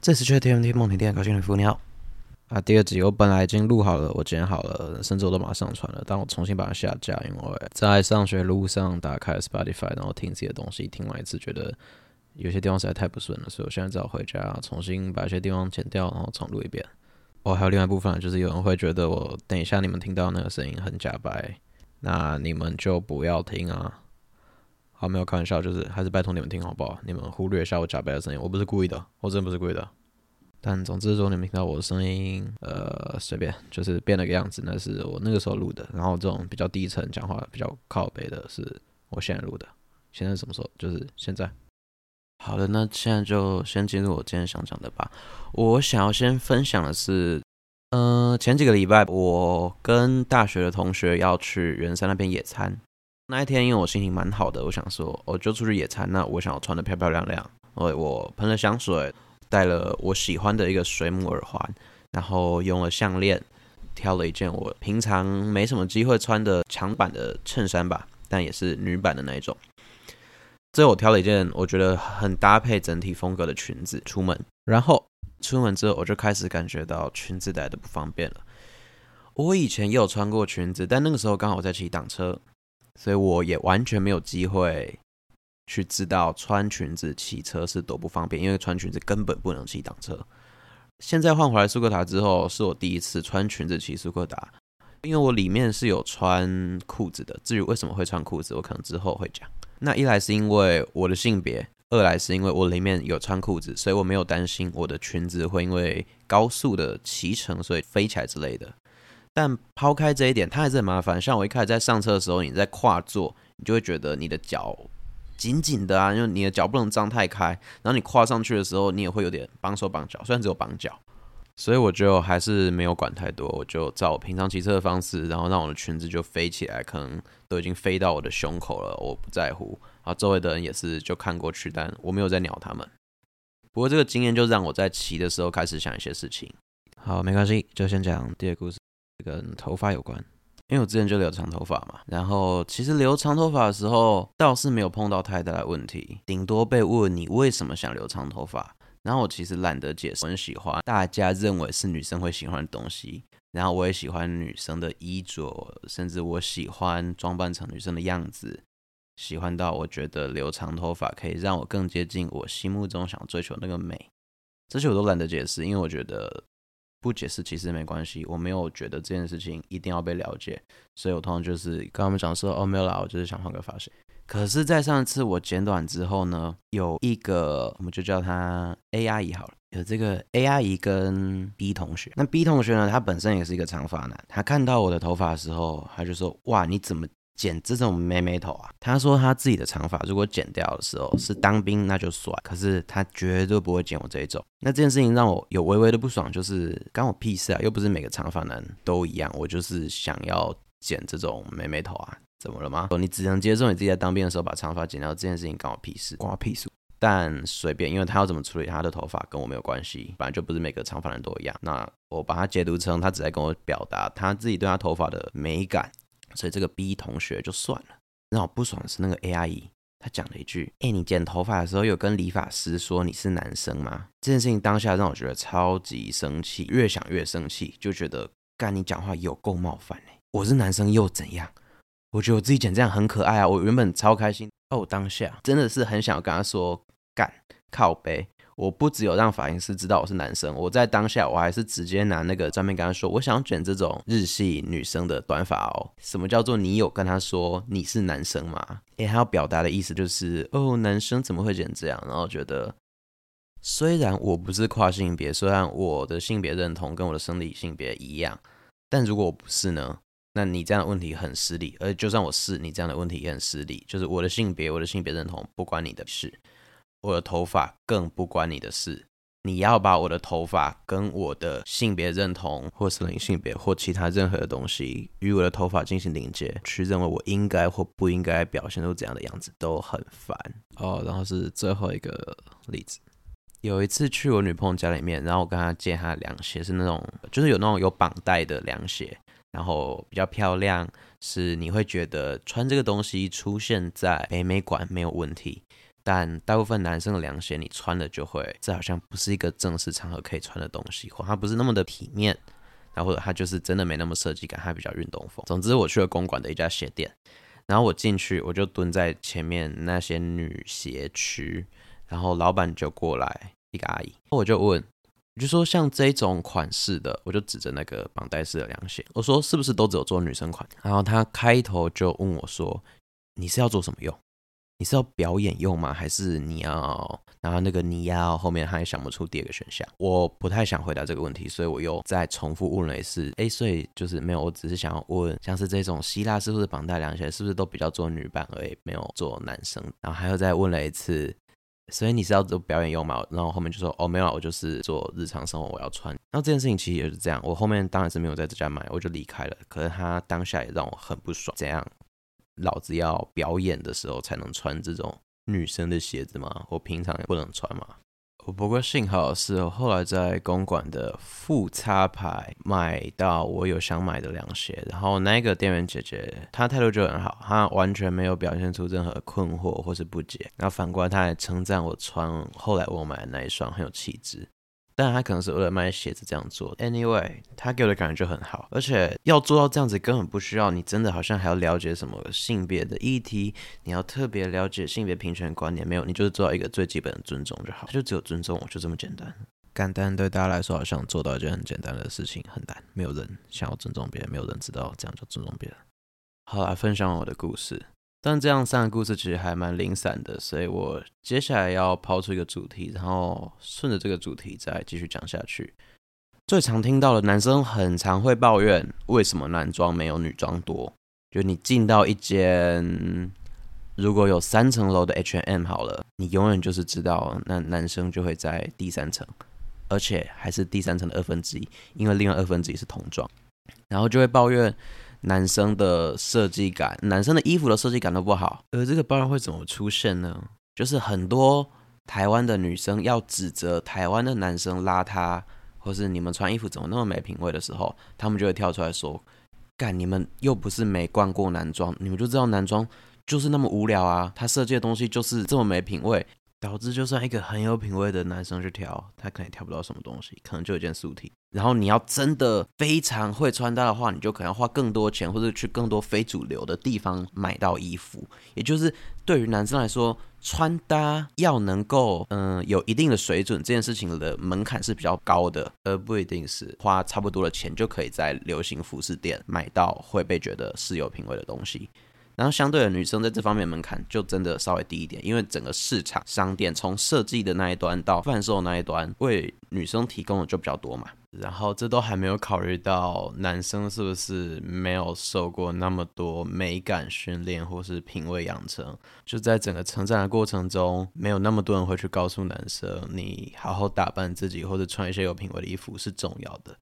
这次去 TMT 梦婷店，高兴的服务你好啊！第二集我本来已经录好了，我剪好了，甚至我都马上上传了，但我重新把它下架，因为在上学路上打开 Spotify，然后听自己的东西，听完一次觉得有些地方实在太不顺了，所以我现在只好回家重新把一些地方剪掉，然后重录一遍。哦，还有另外一部分就是有人会觉得我等一下你们听到那个声音很假白，那你们就不要听啊！好，没有开玩笑，就是还是拜托你们听好不好？你们忽略一下我假白的声音，我不是故意的，我真的不是故意的。但总之说，你们听到我的声音，呃，随便就是变了个样子，那是我那个时候录的。然后这种比较低沉、讲话比较靠北的，是我现在录的。现在什么时候？就是现在。好的，那现在就先进入我今天想讲的吧。我想要先分享的是，呃，前几个礼拜我跟大学的同学要去圆山那边野餐。那一天，因为我心情蛮好的，我想说，我就出去野餐。那我想要穿得漂漂亮亮，我我喷了香水，戴了我喜欢的一个水母耳环，然后用了项链，挑了一件我平常没什么机会穿的长版的衬衫吧，但也是女版的那一种。最后我挑了一件我觉得很搭配整体风格的裙子出门。然后出门之后，我就开始感觉到裙子戴的不方便了。我以前也有穿过裙子，但那个时候刚好在骑挡车。所以我也完全没有机会去知道穿裙子骑车是多不方便，因为穿裙子根本不能骑挡车。现在换回来苏格达之后，是我第一次穿裙子骑苏格达，因为我里面是有穿裤子的。至于为什么会穿裤子，我可能之后会讲。那一来是因为我的性别，二来是因为我里面有穿裤子，所以我没有担心我的裙子会因为高速的骑乘所以飞起来之类的。但抛开这一点，它还是很麻烦。像我一开始在上车的时候，你在跨坐，你就会觉得你的脚紧紧的啊，因为你的脚不能张太开。然后你跨上去的时候，你也会有点绑手绑脚，虽然只有绑脚。所以我就还是没有管太多，我就照我平常骑车的方式，然后让我的裙子就飞起来，可能都已经飞到我的胸口了，我不在乎。然后周围的人也是就看过去，但我没有在鸟他们。不过这个经验就让我在骑的时候开始想一些事情。好，没关系，就先讲第二个故事。跟头发有关，因为我之前就留长头发嘛，然后其实留长头发的时候倒是没有碰到太大的问题，顶多被问你为什么想留长头发，然后我其实懒得解释，很喜欢大家认为是女生会喜欢的东西，然后我也喜欢女生的衣着，甚至我喜欢装扮成女生的样子，喜欢到我觉得留长头发可以让我更接近我心目中想追求那个美，这些我都懒得解释，因为我觉得。不解释其实没关系，我没有觉得这件事情一定要被了解，所以我通常就是跟他们讲说，哦，没有啦，我就是想换个发型。可是，在上次我剪短之后呢，有一个我们就叫他 A 阿姨好了，有这个 A 阿姨跟 B 同学。那 B 同学呢，他本身也是一个长发男，他看到我的头发的时候，他就说，哇，你怎么？剪这种妹妹头啊，他说他自己的长发如果剪掉的时候是当兵那就算，可是他绝对不会剪我这一种。那这件事情让我有微微的不爽，就是关我屁事啊，又不是每个长发男都一样，我就是想要剪这种妹妹头啊，怎么了吗？你只能接受你自己在当兵的时候把长发剪掉这件事情，关我屁事，关我屁事。但随便，因为他要怎么处理他的头发跟我没有关系，本来就不是每个长发人都一样。那我把他解读成他只在跟我表达他自己对他头发的美感。所以这个 B 同学就算了，让我不爽的是那个 A 阿姨，她讲了一句：“哎，你剪头发的时候有跟理发师说你是男生吗？”这件事情当下让我觉得超级生气，越想越生气，就觉得干你讲话有够冒犯哎！我是男生又怎样？我觉得我自己剪这样很可爱啊！我原本超开心哦，当下真的是很想跟他说干靠背。我不只有让发型师知道我是男生，我在当下我还是直接拿那个照片跟他说，我想卷这种日系女生的短发哦。什么叫做你有跟他说你是男生吗？诶，他要表达的意思就是哦，男生怎么会剪这样？然后觉得虽然我不是跨性别，虽然我的性别认同跟我的生理性别一样，但如果我不是呢？那你这样的问题很失礼，而就算我是，你这样的问题也很失礼。就是我的性别，我的性别认同不关你的事。我的头发更不关你的事。你要把我的头发跟我的性别认同，或是性别，或其他任何的东西与我的头发进行连接，去认为我应该或不应该表现出怎样的样子，都很烦哦。然后是最后一个例子，有一次去我女朋友家里面，然后我跟她借她的凉鞋，是那种就是有那种有绑带的凉鞋，然后比较漂亮，是你会觉得穿这个东西出现在北美馆没有问题。但大部分男生的凉鞋你穿了就会，这好像不是一个正式场合可以穿的东西，或它不是那么的体面，然后或者它就是真的没那么设计感，它比较运动风。总之，我去了公馆的一家鞋店，然后我进去，我就蹲在前面那些女鞋区，然后老板就过来，一个阿姨，我就问。就说像这种款式的，我就指着那个绑带式的凉鞋，我说是不是都只有做女生款？然后他开头就问我说：“你是要做什么用？你是要表演用吗？还是你要……然后那个你要后面他也想不出第二个选项。我不太想回答这个问题，所以我又再重复问了一次。哎，所以就是没有，我只是想要问，像是这种希腊式的绑带凉鞋，是不是都比较做女版而已，没有做男生？然后还又再问了一次。”所以你是要做表演用吗？然后后面就说哦没有，我就是做日常生活我要穿。然后这件事情其实也是这样，我后面当然是没有在这家买，我就离开了。可是他当下也让我很不爽，怎样？老子要表演的时候才能穿这种女生的鞋子吗？我平常也不能穿吗？不过幸好是我后来在公馆的副插牌买到我有想买的凉鞋，然后那个店员姐姐她态度就很好，她完全没有表现出任何困惑或是不解，然后反过来她还称赞我穿后来我买的那一双很有气质。但他可能是为了卖鞋子这样做。Anyway，他给我的感觉就很好，而且要做到这样子根本不需要你真的好像还要了解什么性别的议题，你要特别了解性别平权观念没有？你就是做到一个最基本的尊重就好，他就只有尊重我，就这么简单。简单对大家来说好像做到一件很简单的事情很难，没有人想要尊重别人，没有人知道这样就尊重别人。好，来分享我的故事。但这样三个故事其实还蛮零散的，所以我接下来要抛出一个主题，然后顺着这个主题再继续讲下去。最常听到的男生很常会抱怨，为什么男装没有女装多？就你进到一间如果有三层楼的 H&M 好了，你永远就是知道那男生就会在第三层，而且还是第三层的二分之一，因为另外二分之一是童装，然后就会抱怨。男生的设计感，男生的衣服的设计感都不好，而这个抱怨会怎么出现呢？就是很多台湾的女生要指责台湾的男生邋遢，或是你们穿衣服怎么那么没品味的时候，他们就会跳出来说：“干，你们又不是没逛过男装，你们就知道男装就是那么无聊啊，他设计的东西就是这么没品味。”导致就算一个很有品味的男生去挑，他可能挑不到什么东西，可能就一件素体。然后你要真的非常会穿搭的话，你就可能花更多钱，或者去更多非主流的地方买到衣服。也就是对于男生来说，穿搭要能够嗯、有一定的水准，这件事情的门槛是比较高的，而不一定是花差不多的钱就可以在流行服饰店买到会被觉得是有品味的东西。然后相对的，女生在这方面门槛就真的稍微低一点，因为整个市场商店从设计的那一端到贩售那一端，为女生提供的就比较多嘛。然后这都还没有考虑到男生是不是没有受过那么多美感训练或是品味养成，就在整个成长的过程中，没有那么多人会去告诉男生，你好好打扮自己或者穿一些有品味的衣服是重要的。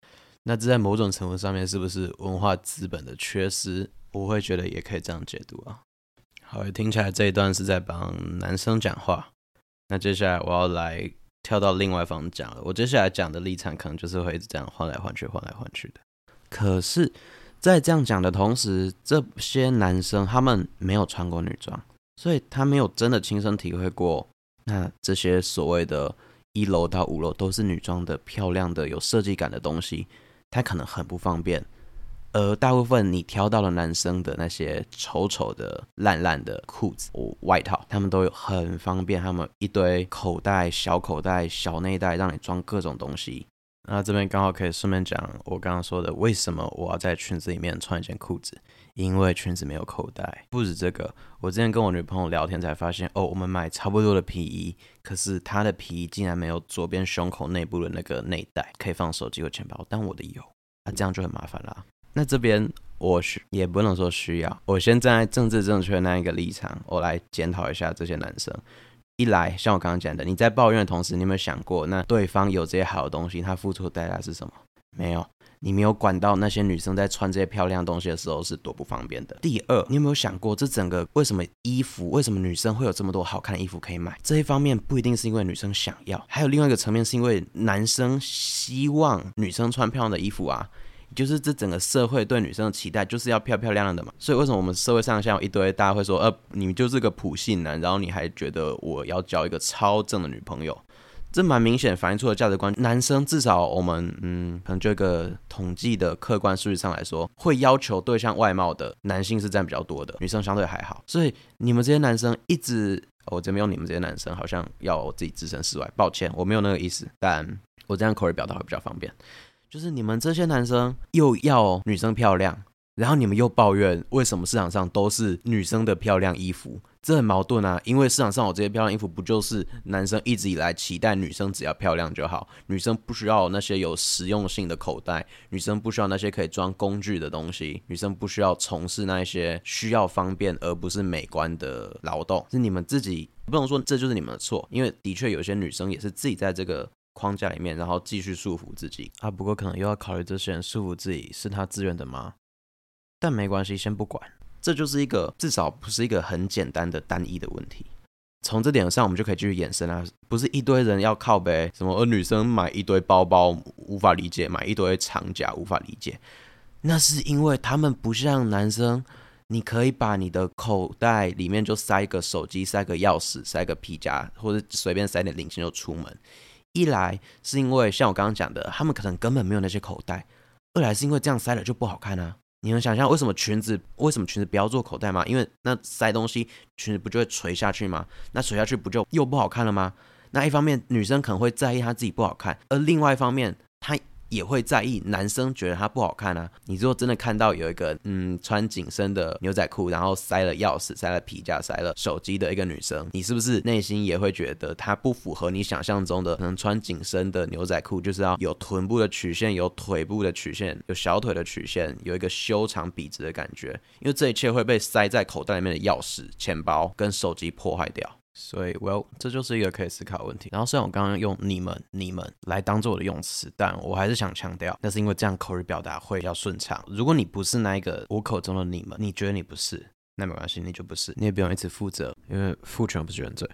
那这在某种程度上面是不是文化资本的缺失？我会觉得也可以这样解读啊。好，听起来这一段是在帮男生讲话。那接下来我要来跳到另外一方讲了。我接下来讲的立场可能就是会一直这样换来换去、换来换去的。可是，在这样讲的同时，这些男生他们没有穿过女装，所以他没有真的亲身体会过。那这些所谓的一楼到五楼都是女装的漂亮的、有设计感的东西，他可能很不方便。而大部分你挑到了男生的那些丑丑的、烂烂的裤子外套，他们都有很方便，他们一堆口袋、小口袋、小内袋，让你装各种东西。那这边刚好可以顺便讲我刚刚说的，为什么我要在裙子里面穿一件裤子？因为裙子没有口袋。不止这个，我之前跟我女朋友聊天才发现，哦，我们买差不多的皮衣，可是她的皮衣竟然没有左边胸口内部的那个内袋，可以放手机或钱包，但我的有，那、啊、这样就很麻烦啦。那这边我需也不能说需要，我先站在政治正确的那一个立场，我来检讨一下这些男生。一来，像我刚刚讲的，你在抱怨的同时，你有没有想过，那对方有这些好的东西，他付出的代价是什么？没有，你没有管到那些女生在穿这些漂亮东西的时候是多不方便的。第二，你有没有想过，这整个为什么衣服，为什么女生会有这么多好看的衣服可以买？这一方面不一定是因为女生想要，还有另外一个层面是因为男生希望女生穿漂亮的衣服啊。就是这整个社会对女生的期待就是要漂漂亮亮的嘛。所以为什么我们社会上像一堆大家会说，呃，你们就是个普信男，然后你还觉得我要交一个超正的女朋友？这蛮明显反映出了价值观。男生至少我们，嗯，可能就一个统计的客观数据上来说，会要求对象外貌的男性是占比较多的，女生相对还好。所以你们这些男生一直，我这边用你们这些男生，好像要我自己置身事外，抱歉，我没有那个意思，但我这样口语表达会比较方便。就是你们这些男生又要女生漂亮，然后你们又抱怨为什么市场上都是女生的漂亮衣服。这很矛盾啊，因为市场上有这些漂亮衣服，不就是男生一直以来期待女生只要漂亮就好，女生不需要那些有实用性的口袋，女生不需要那些可以装工具的东西，女生不需要从事那一些需要方便而不是美观的劳动，是你们自己不能说这就是你们的错，因为的确有些女生也是自己在这个框架里面，然后继续束缚自己啊。不过可能又要考虑这些人束缚自己是他自愿的吗？但没关系，先不管。这就是一个至少不是一个很简单的单一的问题。从这点上，我们就可以继续延伸啊，不是一堆人要靠背什么，而女生买一堆包包无法理解，买一堆长夹无法理解，那是因为他们不像男生，你可以把你的口袋里面就塞个手机、塞个钥匙、塞个皮夹，或者随便塞点零钱就出门。一来是因为像我刚刚讲的，他们可能根本没有那些口袋；二来是因为这样塞了就不好看啊。你能想象为什么裙子为什么裙子不要做口袋吗？因为那塞东西，裙子不就会垂下去吗？那垂下去不就又不好看了吗？那一方面女生可能会在意她自己不好看，而另外一方面她。也会在意男生觉得他不好看啊。你如果真的看到有一个嗯穿紧身的牛仔裤，然后塞了钥匙、塞了皮夹、塞了手机的一个女生，你是不是内心也会觉得她不符合你想象中的？可能穿紧身的牛仔裤就是要有臀部的曲线、有腿部的曲线、有小腿的曲线、有一个修长笔直的感觉，因为这一切会被塞在口袋里面的钥匙、钱包跟手机破坏掉。所以，Well，这就是一个可以思考的问题。然后，虽然我刚刚用“你们”“你们”来当做我的用词，但我还是想强调，那是因为这样口语表达会比较顺畅。如果你不是那一个我口中的你们，你觉得你不是，那没关系，你就不是，你也不用一直负责，因为父权不是原罪。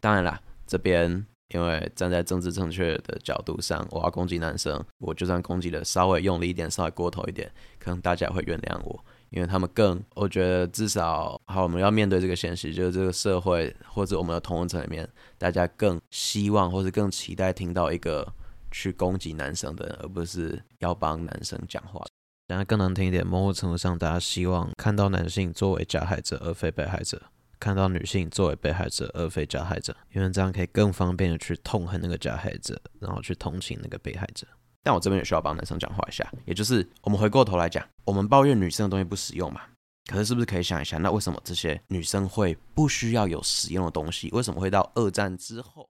当然啦，这边因为站在政治正确的角度上，我要攻击男生，我就算攻击的稍微用力一点，稍微过头一点，可能大家会原谅我。因为他们更，我觉得至少好，我们要面对这个现实，就是这个社会或者我们的同温层里面，大家更希望或者更期待听到一个去攻击男生的人，而不是要帮男生讲话。讲得更难听一点，某种程度上，大家希望看到男性作为加害者而非被害者，看到女性作为被害者而非加害者，因为这样可以更方便的去痛恨那个加害者，然后去同情那个被害者。但我这边也需要帮男生讲话一下，也就是我们回过头来讲，我们抱怨女生的东西不实用嘛？可是是不是可以想一下，那为什么这些女生会不需要有实用的东西？为什么会到二战之后？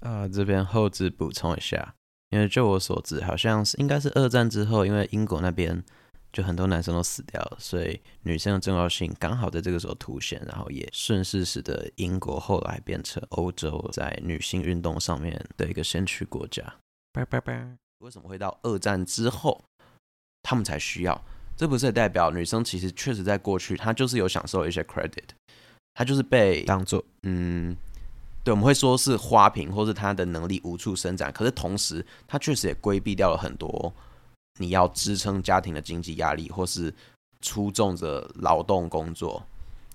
啊，这边后置补充一下，因为就我所知，好像是应该是二战之后，因为英国那边就很多男生都死掉了，所以女生的重要性刚好在这个时候凸显，然后也顺势使得英国后来变成欧洲在女性运动上面的一个先驱国家。拜拜拜。为什么会到二战之后，他们才需要？这不是代表女生其实确实在过去，她就是有享受一些 credit，她就是被当做嗯，对，我们会说是花瓶，或是她的能力无处伸展。可是同时，她确实也规避掉了很多你要支撑家庭的经济压力，或是出众的劳动工作。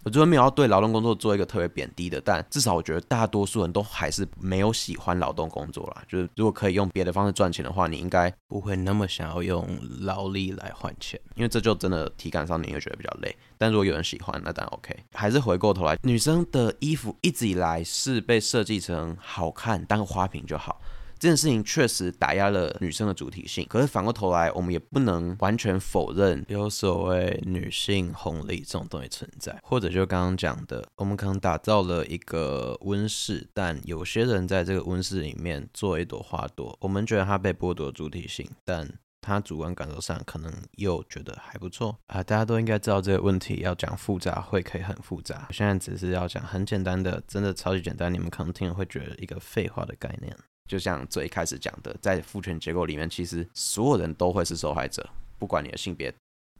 我觉得没有要对劳动工作做一个特别贬低的，但至少我觉得大多数人都还是没有喜欢劳动工作啦。就是如果可以用别的方式赚钱的话，你应该不会那么想要用劳力来换钱，因为这就真的体感上你会觉得比较累。但如果有人喜欢，那当然 OK。还是回过头来，女生的衣服一直以来是被设计成好看，当个花瓶就好。这件事情确实打压了女生的主体性，可是反过头来，我们也不能完全否认有所谓女性红利这种东西存在，或者就刚刚讲的，我们可能打造了一个温室，但有些人在这个温室里面做一朵花朵，我们觉得他被剥夺主体性，但他主观感受上可能又觉得还不错啊。大家都应该知道这个问题要讲复杂会可以很复杂，我现在只是要讲很简单的，真的超级简单，你们可能听了会觉得一个废话的概念。就像最开始讲的，在父权结构里面，其实所有人都会是受害者，不管你的性别。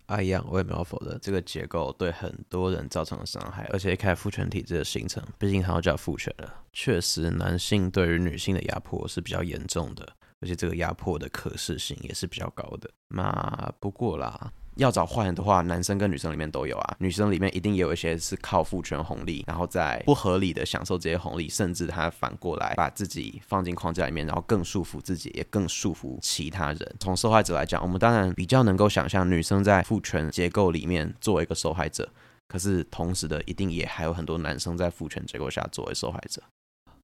啊，一样，我也没有否认这个结构对很多人造成了伤害，而且一开始父权体制的形成，毕竟它要叫父权了，确实男性对于女性的压迫是比较严重的，而且这个压迫的可视性也是比较高的。那不过啦。要找坏人的话，男生跟女生里面都有啊。女生里面一定也有一些是靠父权红利，然后在不合理的享受这些红利，甚至他反过来把自己放进框架里面，然后更束缚自己，也更束缚其他人。从受害者来讲，我们当然比较能够想象女生在父权结构里面作为一个受害者，可是同时的，一定也还有很多男生在父权结构下作为受害者。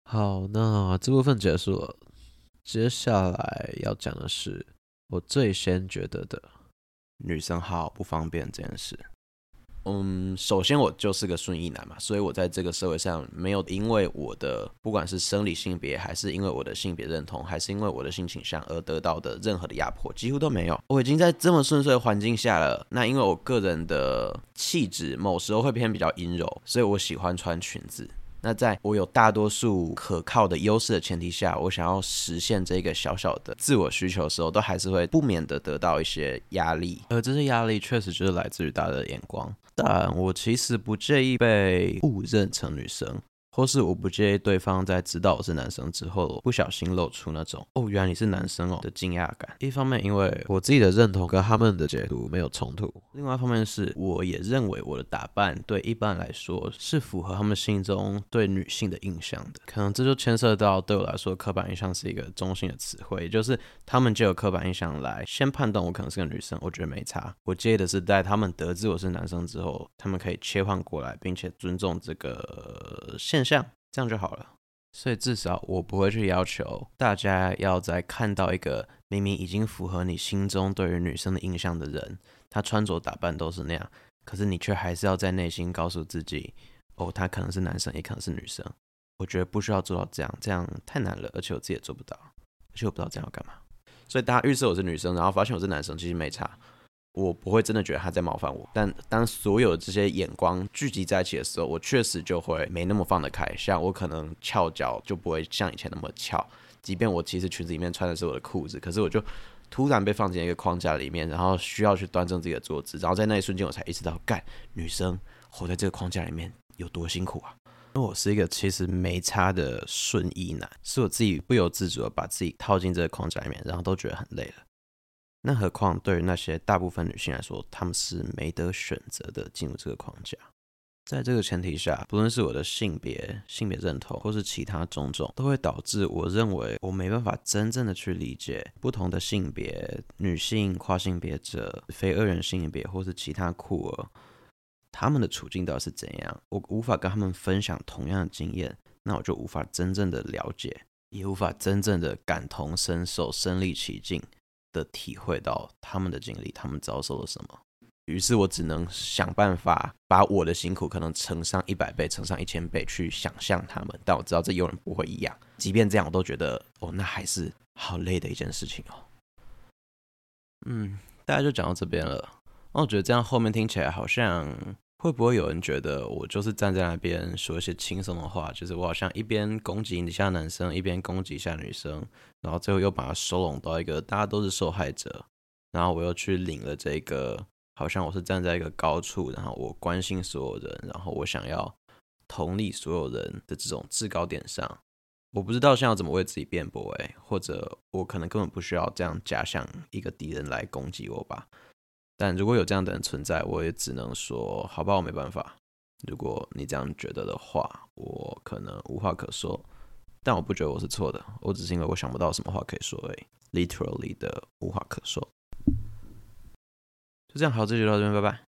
好，那这部分结束了，接下来要讲的是我最先觉得的。女生好不方便这件事，嗯，首先我就是个顺义男嘛，所以我在这个社会上没有因为我的不管是生理性别，还是因为我的性别认同，还是因为我的性倾向而得到的任何的压迫，几乎都没有。我已经在这么顺遂的环境下了，那因为我个人的气质某时候会偏比较阴柔，所以我喜欢穿裙子。那在我有大多数可靠的优势的前提下，我想要实现这个小小的自我需求的时候，都还是会不免的得到一些压力，而这些压力确实就是来自于大家的眼光。但我其实不介意被误认成女生。或是我不介意对方在知道我是男生之后，不小心露出那种“哦，原来你是男生哦”的惊讶感。一方面，因为我自己的认同跟他们的解读没有冲突；另外一方面是，我也认为我的打扮对一般来说是符合他们心中对女性的印象的。可能这就牵涉到对我来说，刻板印象是一个中性的词汇，就是他们借有刻板印象来先判断我可能是个女生。我觉得没差。我介意的是，在他们得知我是男生之后，他们可以切换过来，并且尊重这个现象。这样，就好了。所以至少我不会去要求大家要在看到一个明明已经符合你心中对于女生的印象的人，他穿着打扮都是那样，可是你却还是要在内心告诉自己，哦，他可能是男生，也可能是女生。我觉得不需要做到这样，这样太难了，而且我自己也做不到，而且我不知道这样要干嘛。所以大家预设我是女生，然后发现我是男生，其实没差。我不会真的觉得他在冒犯我，但当所有这些眼光聚集在一起的时候，我确实就会没那么放得开。像我可能翘脚就不会像以前那么翘，即便我其实裙子里面穿的是我的裤子，可是我就突然被放进一个框架里面，然后需要去端正自己的坐姿，然后在那一瞬间我才意识到，干，女生活在这个框架里面有多辛苦啊！那我是一个其实没差的顺义男，是我自己不由自主的把自己套进这个框架里面，然后都觉得很累了。那何况对于那些大部分女性来说，她们是没得选择的进入这个框架。在这个前提下，不论是我的性别、性别认同，或是其他种种，都会导致我认为我没办法真正的去理解不同的性别、女性、跨性别者、非二人性别，或是其他酷儿，他们的处境到底是怎样。我无法跟他们分享同样的经验，那我就无法真正的了解，也无法真正的感同身受、身历其境。的体会到他们的经历，他们遭受了什么，于是我只能想办法把我的辛苦可能乘上一百倍，乘上一千倍去想象他们，但我知道这永远不会一样。即便这样，我都觉得哦，那还是好累的一件事情哦。嗯，大家就讲到这边了。那我觉得这样后面听起来好像。会不会有人觉得我就是站在那边说一些轻松的话，就是我好像一边攻击一下男生，一边攻击一下女生，然后最后又把它收拢到一个大家都是受害者，然后我又去领了这个，好像我是站在一个高处，然后我关心所有人，然后我想要同理所有人的这种制高点上，我不知道现在怎么为自己辩驳，哎，或者我可能根本不需要这样假想一个敌人来攻击我吧。但如果有这样的人存在，我也只能说，好吧，我没办法。如果你这样觉得的话，我可能无话可说。但我不觉得我是错的，我只是因为我想不到什么话可以说而已，literally 的无话可说。就这样，好，这就到这边，拜拜。